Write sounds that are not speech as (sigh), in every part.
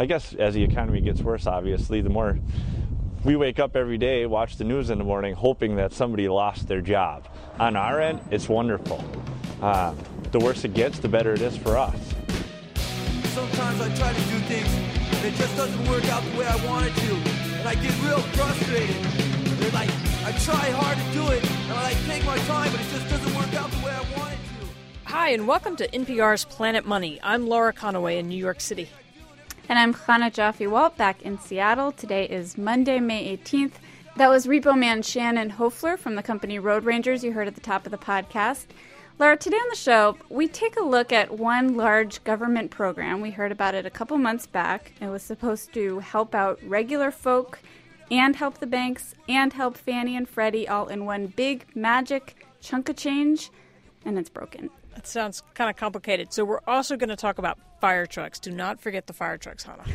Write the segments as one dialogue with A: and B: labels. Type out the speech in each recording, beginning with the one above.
A: I guess as the economy gets worse, obviously, the more we wake up every day, watch the news in the morning, hoping that somebody lost their job. On our end, it's wonderful. Uh, the worse it gets, the better it is for us.
B: Sometimes I try to do things and it just doesn't work out the way I want it to. And I get real frustrated. And like, I try hard to do it and I like take my time, but it just doesn't work out the way I want it to.
C: Hi, and welcome to NPR's Planet Money. I'm Laura Conaway in New York City.
D: And I'm Chana Joffe Walt back in Seattle. Today is Monday, May 18th. That was Repo Man Shannon Hofler from the company Road Rangers you heard at the top of the podcast. Laura, today on the show, we take a look at one large government program. We heard about it a couple months back. It was supposed to help out regular folk and help the banks and help Fannie and Freddie all in one big magic chunk of change, and it's broken.
C: That sounds kind of complicated. So we're also going to talk about fire trucks. Do not forget the fire trucks, Chana.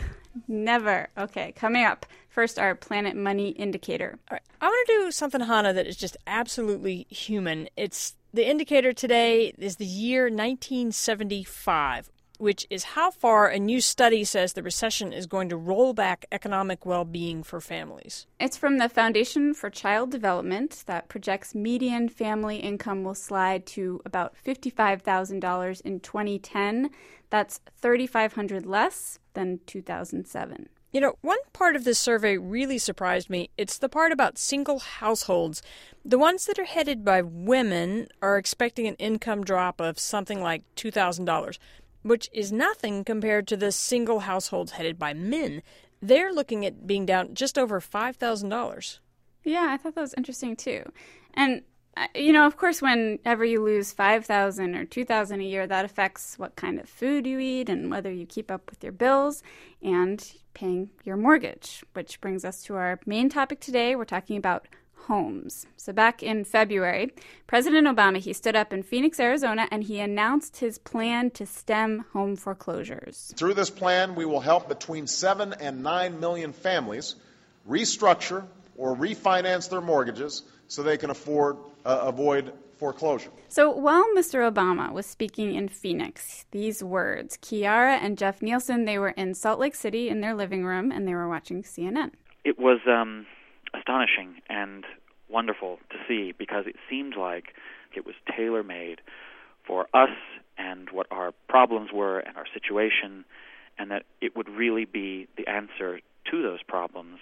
D: Never. Okay, coming up. First, our Planet Money indicator.
C: All right. I want to do something, Chana, that is just absolutely human. It's the indicator today is the year 1975 which is how far a new study says the recession is going to roll back economic well being for families.
D: It's from the Foundation for Child Development that projects median family income will slide to about $55,000 in 2010. That's 3500 less than 2007.
C: You know, one part of this survey really surprised me. It's the part about single households. The ones that are headed by women are expecting an income drop of something like $2,000 which is nothing compared to the single households headed by men. They're looking at being down just over $5,000.
D: Yeah, I thought that was interesting too. And uh, you know, of course, whenever you lose five thousand or two thousand a year, that affects what kind of food you eat and whether you keep up with your bills and paying your mortgage. Which brings us to our main topic today. We're talking about homes. So back in February, President Obama, he stood up in Phoenix, Arizona, and he announced his plan to stem home foreclosures.
E: Through this plan, we will help between 7 and 9 million families restructure or refinance their mortgages so they can afford uh, avoid foreclosure.
D: So while Mr. Obama was speaking in Phoenix, these words, Kiara and Jeff Nielsen, they were in Salt Lake City in their living room and they were watching CNN.
F: It was um astonishing and wonderful to see because it seemed like it was tailor made for us and what our problems were and our situation, and that it would really be the answer to those problems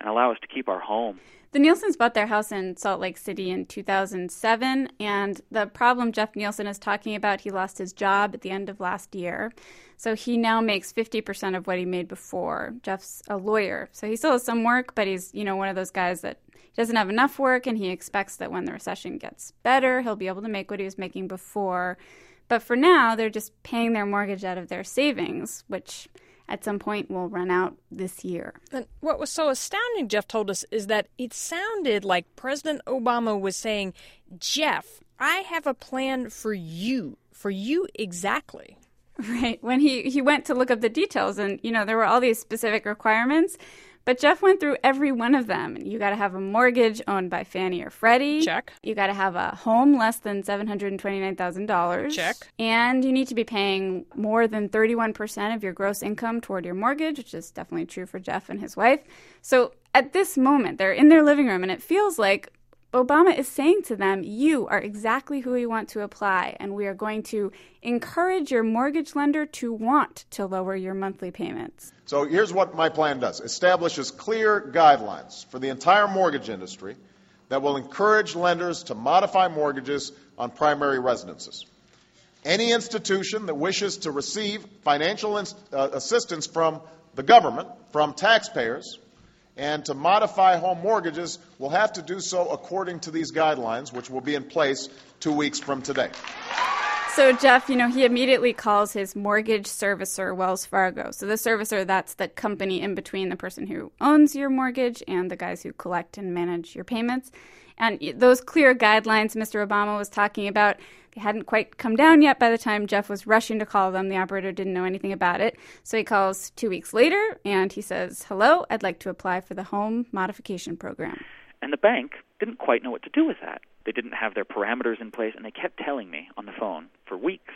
F: and allow us to keep our home.
D: The Nielsens bought their house in Salt Lake City in 2007, and the problem Jeff Nielsen is talking about, he lost his job at the end of last year. So he now makes 50% of what he made before. Jeff's a lawyer, so he still has some work, but he's, you know, one of those guys that doesn't have enough work and he expects that when the recession gets better, he'll be able to make what he was making before. But for now, they're just paying their mortgage out of their savings, which at some point will run out this year.
C: And what was so astounding, Jeff told us, is that it sounded like President Obama was saying, Jeff, I have a plan for you, for you exactly. (laughs)
D: Right. When he, he went to look up the details, and, you know, there were all these specific requirements. But Jeff went through every one of them. You got to have a mortgage owned by Fannie or Freddie.
C: Check.
D: You got to have a home less than $729,000.
C: Check.
D: And you need to be paying more than 31% of your gross income toward your mortgage, which is definitely true for Jeff and his wife. So at this moment, they're in their living room and it feels like Obama is saying to them, you are exactly who we want to apply, and we are going to encourage your mortgage lender to want to lower your monthly payments.
E: So here's what my plan does establishes clear guidelines for the entire mortgage industry that will encourage lenders to modify mortgages on primary residences. Any institution that wishes to receive financial uh, assistance from the government, from taxpayers, and to modify home mortgages we'll have to do so according to these guidelines, which will be in place two weeks from today.
D: So, Jeff, you know, he immediately calls his mortgage servicer Wells Fargo. So, the servicer, that's the company in between the person who owns your mortgage and the guys who collect and manage your payments. And those clear guidelines Mr. Obama was talking about, they hadn't quite come down yet by the time Jeff was rushing to call them. The operator didn't know anything about it. So he calls two weeks later and he says, Hello, I'd like to apply for the home modification program.
F: And the bank didn't quite know what to do with that. They didn't have their parameters in place, and they kept telling me on the phone for weeks,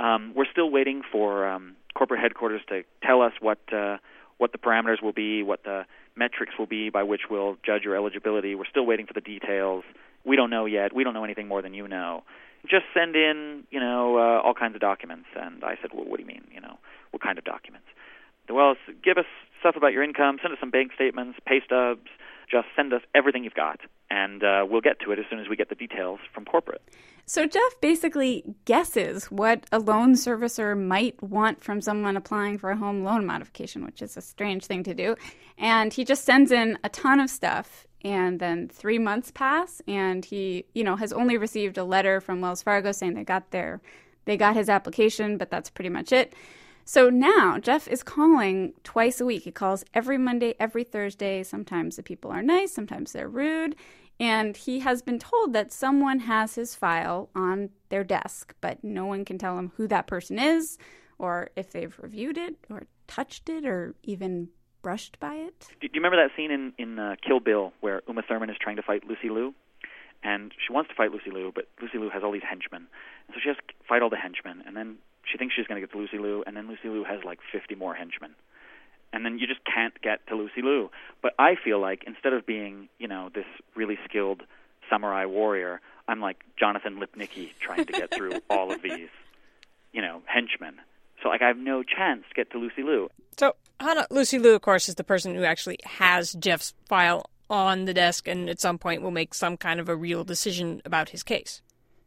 F: um, we're still waiting for um, corporate headquarters to tell us what uh, what the parameters will be, what the metrics will be by which we'll judge your eligibility. We're still waiting for the details. We don't know yet. We don't know anything more than you know. Just send in, you know, uh, all kinds of documents. And I said, well, what do you mean? You know, what kind of documents? Well, give us stuff about your income. Send us some bank statements, pay stubs. Just send us everything you've got, and uh, we'll get to it as soon as we get the details from corporate.
D: So Jeff basically guesses what a loan servicer might want from someone applying for a home loan modification, which is a strange thing to do. And he just sends in a ton of stuff and then 3 months pass and he, you know, has only received a letter from Wells Fargo saying they got their they got his application, but that's pretty much it. So now Jeff is calling twice a week. He calls every Monday, every Thursday. Sometimes the people are nice, sometimes they're rude. And he has been told that someone has his file on their desk, but no one can tell him who that person is, or if they've reviewed it, or touched it, or even brushed by it.
F: Do you remember that scene in in uh, Kill Bill where Uma Thurman is trying to fight Lucy Liu, and she wants to fight Lucy Liu, but Lucy Liu has all these henchmen, and so she has to fight all the henchmen, and then she thinks she's going to get to Lucy Liu, and then Lucy Liu has like 50 more henchmen and then you just can't get to Lucy Liu. But I feel like instead of being, you know, this really skilled samurai warrior, I'm like Jonathan Lipnicki trying to get through (laughs) all of these, you know, henchmen. So like I have no chance to get to Lucy Liu.
C: So Chana, Lucy Liu, of course, is the person who actually has Jeff's file on the desk, and at some point will make some kind of a real decision about his case.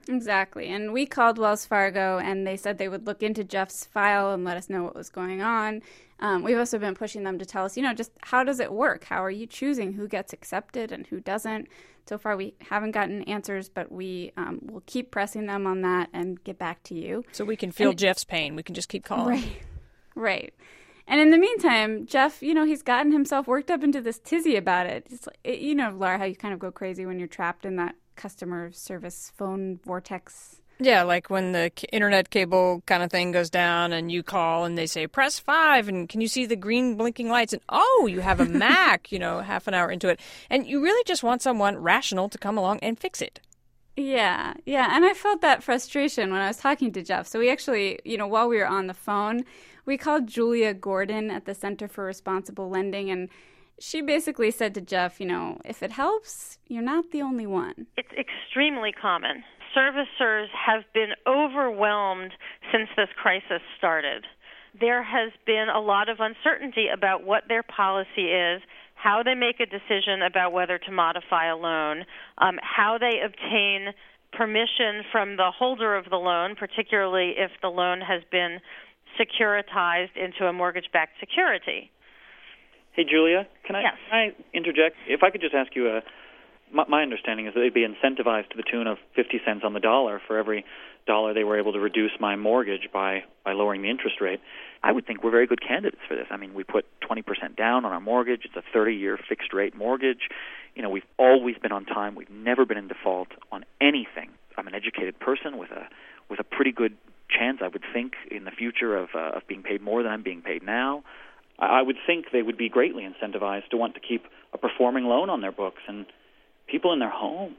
D: Exactly. And we called Wells Fargo and they said they would look into Jeff's file and let us know what was going on. Um, we've also been pushing them to tell us, you know, just how does it work? How are you choosing who gets accepted and who doesn't? So far, we haven't gotten answers, but we um, will keep pressing them on that and get back to you.
C: So we can feel and, Jeff's pain. We can just keep calling.
D: Right. Right. And in the meantime, Jeff, you know, he's gotten himself worked up into this tizzy about it. It's like, you know, Laura, how you kind of go crazy when you're trapped in that customer service phone vortex.
C: Yeah, like when the internet cable kind of thing goes down and you call and they say press 5 and can you see the green blinking lights and oh, you have a Mac, (laughs) you know, half an hour into it. And you really just want someone rational to come along and fix it.
D: Yeah, yeah, and I felt that frustration when I was talking to Jeff. So we actually, you know, while we were on the phone, we called Julia Gordon at the Center for Responsible Lending and she basically said to Jeff, you know, if it helps, you're not the only one.
G: It's extremely common. Servicers have been overwhelmed since this crisis started. There has been a lot of uncertainty about what their policy is, how they make a decision about whether to modify a loan, um, how they obtain permission from the holder of the loan, particularly if the loan has been securitized into a mortgage backed security.
F: Hey, Julia, can I,
G: yes.
F: can I interject? If I could just ask you a. My, my understanding is that they'd be incentivized to the tune of 50 cents on the dollar for every dollar they were able to reduce my mortgage by by lowering the interest rate. I would think we're very good candidates for this. I mean, we put 20% down on our mortgage. It's a 30-year fixed rate mortgage. You know, we've always been on time. We've never been in default on anything. I'm an educated person with a with a pretty good chance, I would think, in the future of uh, of being paid more than I'm being paid now. I would think they would be greatly incentivized to want to keep a performing loan on their books and people in their homes.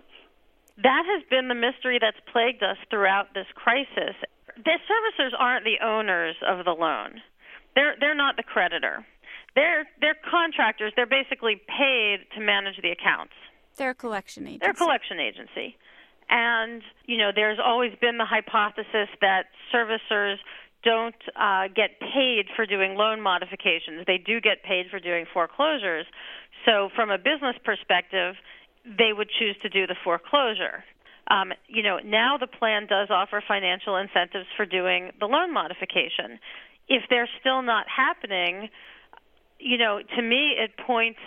G: That has been the mystery that's plagued us throughout this crisis. The servicers aren't the owners of the loan. They're they're not the creditor. They're they're contractors. They're basically paid to manage the accounts.
D: They're a collection agency.
G: They're a collection agency. And, you know, there's always been the hypothesis that servicers don't uh, get paid for doing loan modifications. They do get paid for doing foreclosures. So, from a business perspective, they would choose to do the foreclosure. Um, you know, now the plan does offer financial incentives for doing the loan modification. If they're still not happening, you know, to me it points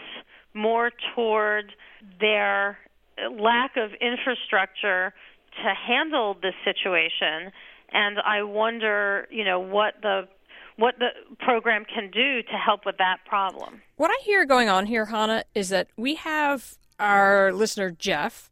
G: more toward their lack of infrastructure to handle this situation and I wonder, you know, what the what the program can do to help with that problem.
C: What I hear going on here, Chana, is that we have our listener Jeff,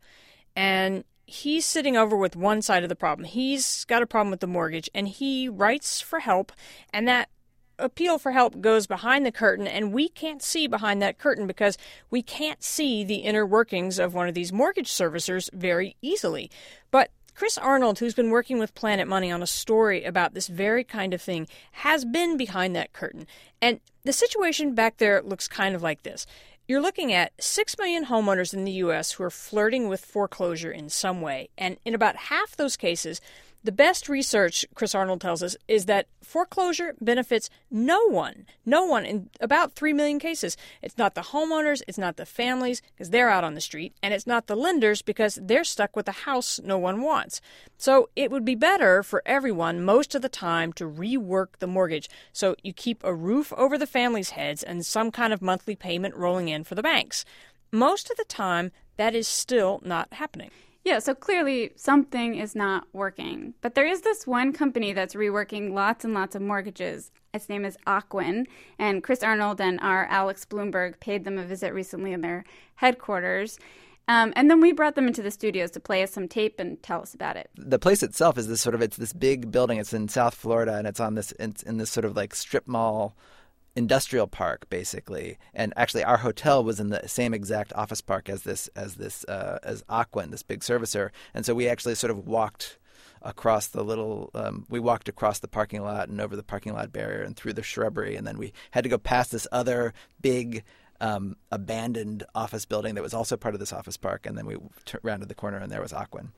C: and he's sitting over with one side of the problem. He's got a problem with the mortgage, and he writes for help, and that appeal for help goes behind the curtain, and we can't see behind that curtain because we can't see the inner workings of one of these mortgage servicers very easily. But Chris Arnold, who's been working with Planet Money on a story about this very kind of thing, has been behind that curtain. And the situation back there looks kind of like this. You're looking at 6 million homeowners in the U.S. who are flirting with foreclosure in some way. And in about half those cases, the best research, Chris Arnold tells us, is that foreclosure benefits no one. No one in about 3 million cases. It's not the homeowners, it's not the families, because they're out on the street, and it's not the lenders, because they're stuck with a house no one wants. So it would be better for everyone most of the time to rework the mortgage so you keep a roof over the families' heads and some kind of monthly payment rolling in for the banks. Most of the time, that is still not happening.
D: Yeah, so clearly something is not working. But there is this one company that's reworking lots and lots of mortgages. Its name is Ocwen, and Chris Arnold and our Alex Blumberg paid them a visit recently in their headquarters. Um, and then we brought them into the studios to play us some tape and tell us about it.
H: The place itself is this sort of it's this big building. It's in South Florida, and it's on this it's in this sort of like strip mall industrial park basically and actually our hotel was in the same exact office park as this as this uh, as Ocwen this big servicer and so we actually sort of walked across the little um, we walked across the parking lot and over the parking lot barrier and through the shrubbery and then we had to go past this other big um, abandoned office building that was also part of this office park, and then we t- rounded the corner, and there was Ocwen.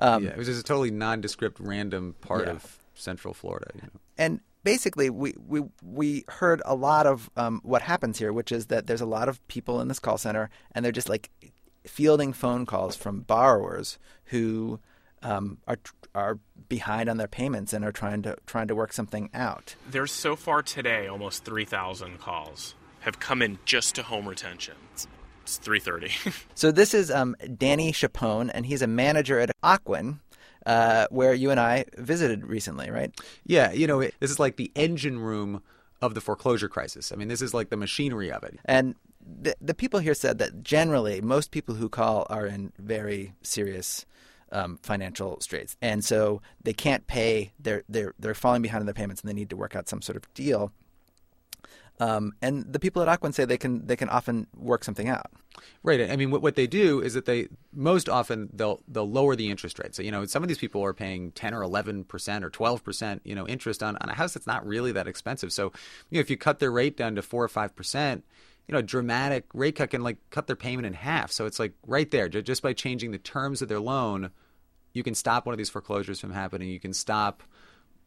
I: Um, yeah, it was just a totally nondescript, random part yeah. of Central Florida. You know?
H: And basically, we, we, we heard a lot of um, what happens here, which is that there's a lot of people in this call center, and they're just like fielding phone calls from borrowers who um, are are behind on their payments and are trying to trying to work something out.
J: There's so far today almost 3,000 calls have come in just to home retention. It's, it's 3:30. (laughs)
H: so this is um, Danny Chapone, and he's a manager at Ocwen, uh, where you and I visited recently, right?
I: Yeah, you know, it, this is like the engine room of the foreclosure crisis. I mean, this is like the machinery of it.
H: And the, the people here said that generally, most people who call are in very serious um, financial straits, and so they can't pay. They're they're they're falling behind on their payments, and they need to work out some sort of deal. Um, and the people at Ocwen say they can they can often work something out.
I: Right. I mean, what, what they do is that they most often they'll they'll lower the interest rate. So you know, some of these people are paying ten or eleven percent or twelve percent, you know, interest on, on a house that's not really that expensive. So you know, if you cut their rate down to four or five percent, you know, dramatic rate cut can like cut their payment in half. So it's like right there, just by changing the terms of their loan, you can stop one of these foreclosures from happening. You can stop,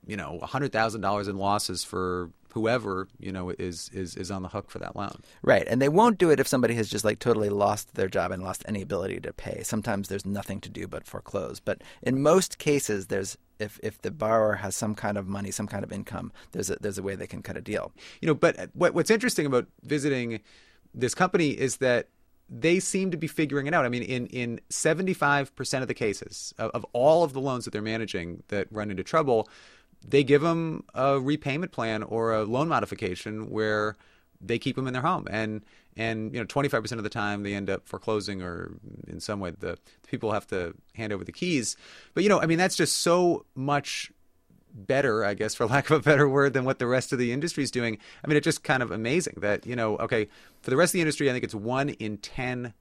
I: you know, hundred thousand dollars in losses for whoever you know is is is on the hook for that loan.
H: Right, and they won't do it if somebody has just like totally lost their job and lost any ability to pay. Sometimes there's nothing to do but foreclose. But in most cases, there's if if the borrower has some kind of money, some kind of income, there's a there's a way they can cut a deal.
I: You know, but what, what's interesting about visiting this company is that they seem to be figuring it out. I mean, in, in 75% of the cases of, of, all of the loans that they're managing that run into trouble, they give them a repayment plan or a loan modification where they keep them in their home. And and you know 25% of the time they end up foreclosing or in some way the, the people have to hand over the keys. But you know i mean that's just so much better i guess for (laughs) lack of a better word than what the rest of the industry is doing. I mean it's just kind of amazing that you know okay for the rest of the industry i think it's 1 in 10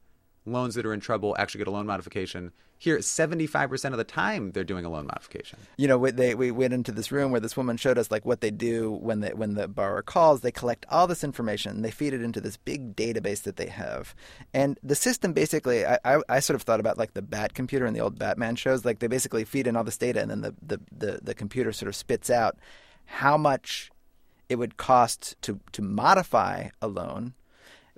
I: loans that are in trouble actually get a loan modification. Here, 75% of the time, they're doing a loan modification.
H: You know, we, they, we went into this room where this woman showed us like what they do when the, when the borrower calls. They collect all this information and they feed it into this big database that they have. And the system basically, I, I, I sort of thought about like the Bat computer in the old Batman shows. Like they basically feed in all this data and then the, the, the, the computer sort of spits out how much it would cost to, to modify a loan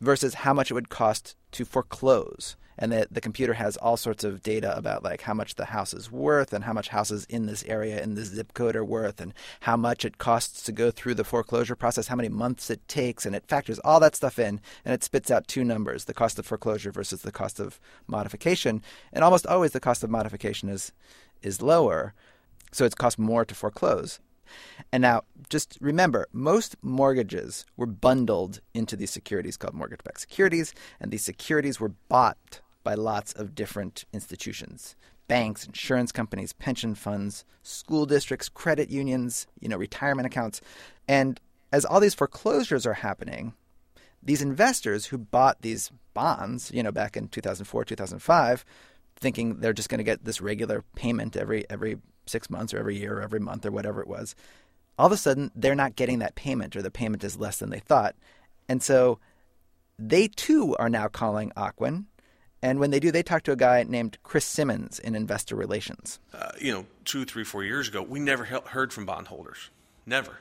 H: versus how much it would cost to foreclose. And that the computer has all sorts of data about like how much the house is worth and how much houses in this area in this zip code are worth and how much it costs to go through the foreclosure process how many months it takes. And it factors all that stuff in and it spits out two numbers the cost of foreclosure versus the cost of modification. And almost always the cost of modification is is lower. So it's cost more to foreclose and now, just remember, most mortgages were bundled into these securities called mortgage backed securities, and these securities were bought by lots of different institutions banks, insurance companies, pension funds, school districts, credit unions, you know, retirement accounts. And as all these foreclosures are happening, these investors who bought these bonds, you know, back in 2004, 2005, thinking they're just going to get this regular payment every every six months or every year or every month or whatever it was. All of a sudden, they're not getting that payment, or the payment is less than they thought, and so they too are now calling Ocwen. And when they do, they talk to a guy named Chris Simmons in investor relations.
K: Uh, you know, two, three, four years ago, we never he- heard from bondholders. Never.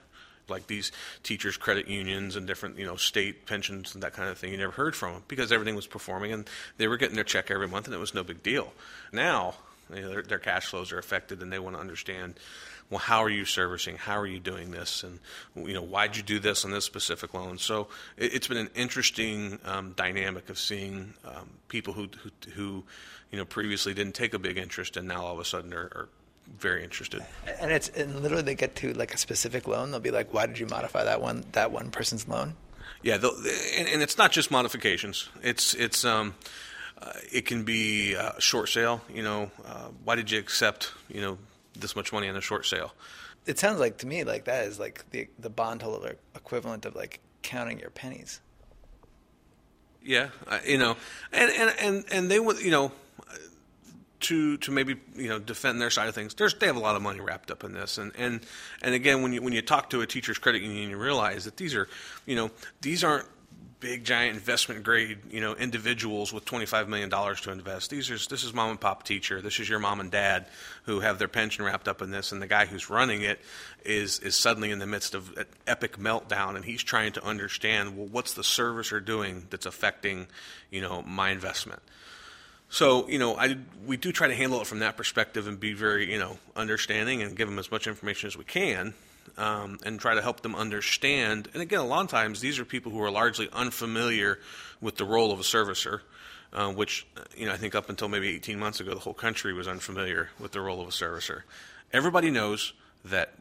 K: Like these teachers' credit unions and different, you know, state pensions and that kind of thing. You never heard from them because everything was performing and they were getting their check every month and it was no big deal. Now, you know, their, their cash flows are affected and they want to understand well, how are you servicing? How are you doing this? And you know, why'd you do this on this specific loan? So it, has been an interesting um, dynamic of seeing um, people who, who, who, you know, previously didn't take a big interest and now all of a sudden are, are very interested.
H: And it's and literally they get to like a specific loan. They'll be like, "Why did you modify that one that one person's loan?"
K: Yeah, and, and it's not just modifications. It's it's um, it can be a short sale. You know, uh, why did you accept you know this much money on a short sale.
H: It sounds like to me like that is like the the bondholder equivalent of like counting your pennies.
K: Yeah, uh, you know, and and and and they would you know to to maybe you know defend their side of things. There's they have a lot of money wrapped up in this, and and and again when you when you talk to a teacher's credit union, you realize that these are you know these aren't big giant investment grade you know individuals with 25 million dollars to invest. These are this is mom and pop teacher. This is your mom and dad who have their pension wrapped up in this and the guy who's running it is is suddenly in the midst of an epic meltdown and he's trying to understand well what's the servicer doing that's affecting you know my investment? So you know I we do try to handle it from that perspective and be very you know understanding and give them as much information as we can um, and try to help them understand. And again, a lot of times these are people who are largely unfamiliar with the role of a servicer, uh, which you know I think up until maybe 18 months ago, the whole country was unfamiliar with the role of a servicer. Everybody knows that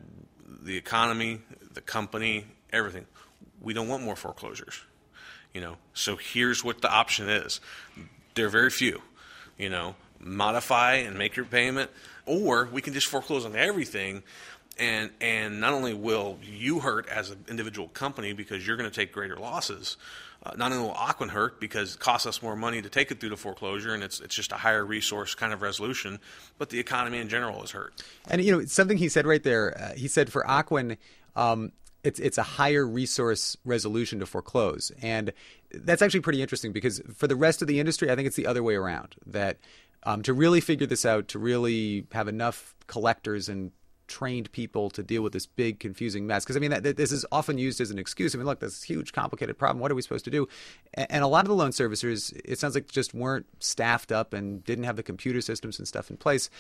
K: the economy, the company, everything. We don't want more foreclosures, you know. So here's what the option is. There are very few, you know. Modify and make your payment, or we can just foreclose on everything and and not only will you hurt as an individual company because you're going to take greater losses, uh, not only will Ocwen hurt because it costs us more money to take it through the foreclosure and it's it's just a higher resource kind of resolution, but the economy in general is hurt.
I: And you know something he said right there. Uh, he said for Ocwen. Um, it's it's a higher resource resolution to foreclose, and that's actually pretty interesting because for the rest of the industry, I think it's the other way around. That um, to really figure this out, to really have enough collectors and trained people to deal with this big confusing mess. Because i mean that, that, this is often used as an excuse. I mean look this huge complicated problem. What are we supposed to do? And, and, a lot of the loan servicers it sounds like just weren't staffed up and didn't have the computer systems and stuff in place.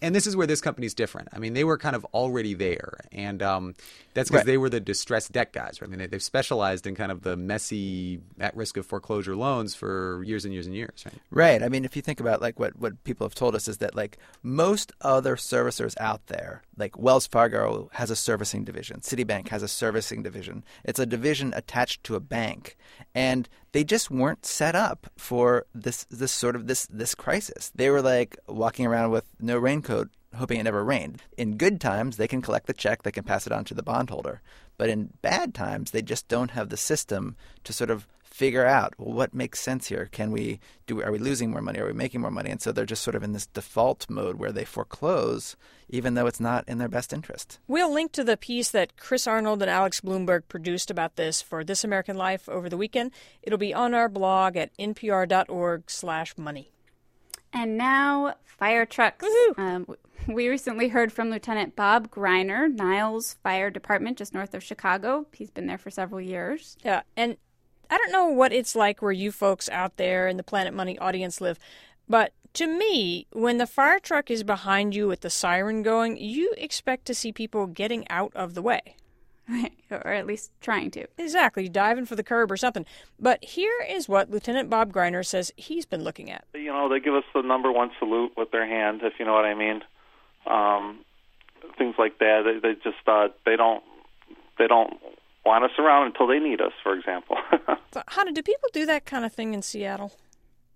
I: And this is where this company's different. I mean they were kind of already there and um, that's because right. they were the distressed debt guys right? i mean they, have specialized in kind of the messy at risk of foreclosure loans for years and years and years right?
H: Right. I mean if you think about like what, what people have told us is that like most other servicers out there like Wells Fargo has a servicing division, Citibank has a servicing division. It's a division attached to a bank, and they just weren't set up for this this sort of this this crisis. They were like walking around with no raincoat hoping it never rained. In good times, they can collect the check, they can pass it on to the bondholder. But in bad times, they just don't have the system to sort of figure out well, what makes sense here. Can we do? Are we losing more money? Are we making more money? And so they're just sort of in this default mode where they foreclose, even though it's not in their best interest.
C: We'll link to the piece that Chris Arnold and Alex Blumberg produced about this for This American Life over the weekend. It'll be on our blog at npr.org/money.
D: And now, fire trucks. Um, we recently heard from Lieutenant Bob Greiner, Niles Fire Department, just north of Chicago. He's been there for several years.
C: Yeah, and I don't know what it's like where you folks out there in the Planet Money audience live, but to me, when the fire truck is behind you with the siren going, you expect to see people getting out of the way. (laughs)
D: or at least trying to.
C: Exactly, diving for the curb or something. But here is what Lieutenant Bob Greiner says he's been looking at.
L: You know, they give us the number one salute with their hand, if you know what I mean. Um, things like that. They, they just uh, they don't they don't want us around until they need us, for example. (laughs)
C: so, Chana, do people do that kind of thing in Seattle?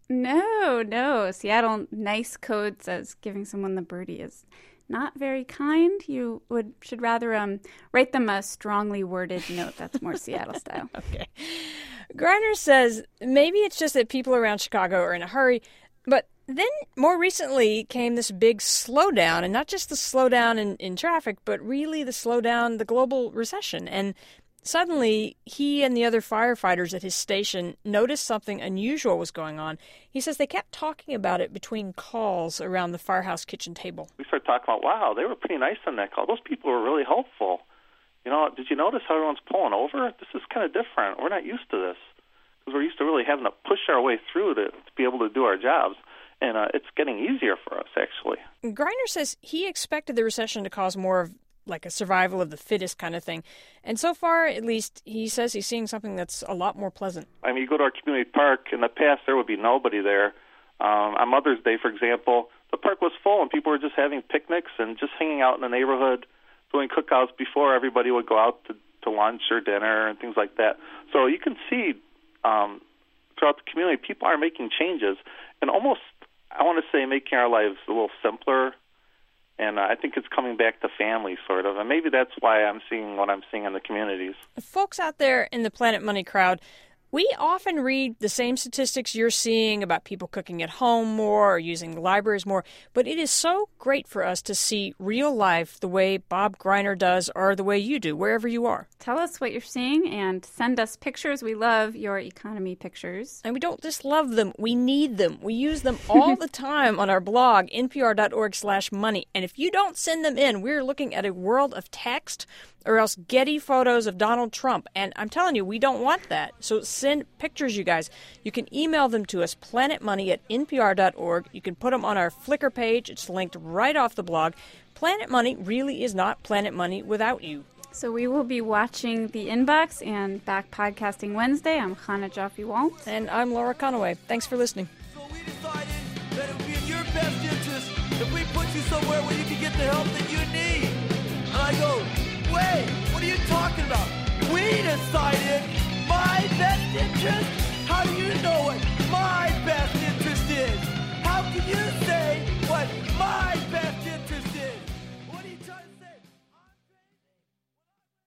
D: No, no. Seattle nice code says giving someone the birdie is not very kind. You would should rather um write them a strongly worded note that's more Seattle style. (laughs)
C: Okay. Greiner says maybe it's just that people around Chicago are in a hurry, but Then, more recently, came this big slowdown, and not just the slowdown in, in traffic, but really the slowdown, the global recession. And suddenly, he and the other firefighters at his station noticed something unusual was going on. He says they kept talking about it between calls around the firehouse kitchen table.
L: We started talking about, wow, they were pretty nice on that call. Those people were really helpful. You know, did you notice how everyone's pulling over? This is kind of different. We're not used to this because we're used to really having to push our way through to, to be able to do our jobs and uh, it's getting easier for us actually.
C: Greiner says he expected the recession to cause more of like a survival of the fittest kind of thing, and so far, at least, he says he's seeing something that's a lot more pleasant.
L: I mean, you go to our community park. In the past, there would be nobody there. Um, on Mother's Day, for example, the park was full, and people were just having picnics and just hanging out in the neighborhood, doing cookouts before everybody would go out to, to lunch or dinner and things like that. So you can see um, throughout the community, people are making changes, and almost I want to say making our lives a little simpler. And I think it's coming back to family, sort of. And maybe that's why I'm seeing what I'm seeing in the communities.
C: Folks out there in the Planet Money crowd, we often read the same statistics you're seeing about people cooking at home more or using libraries more, but it is so great for us to see real life the way Bob Greiner does or the way you do, wherever you are.
D: Tell us what you're seeing and send us pictures. We love your economy pictures.
C: And we don't just love them, we need them. We use them all the (laughs) time on our blog, npr.org slash money. And if you don't send them in, we're looking at a world of text or else Getty photos of Donald Trump. And I'm telling you, we don't want that. So send pictures, you guys. You can email them to us, planetmoney at npr.org. You can put them on our Flickr page, it's linked right off the blog. Planet Money really is not Planet Money without you.
D: So we will be watching the inbox and back podcasting Wednesday. I'm Chana Joffe Walt.
C: And I'm Laura Conaway. Thanks for listening.
B: So we decided that it would be in your best interest if we put you somewhere where you can get the help that you need. And I go, way. What are you talking about? We decided my best interest? How do you know what my best interest is? How can you say what my best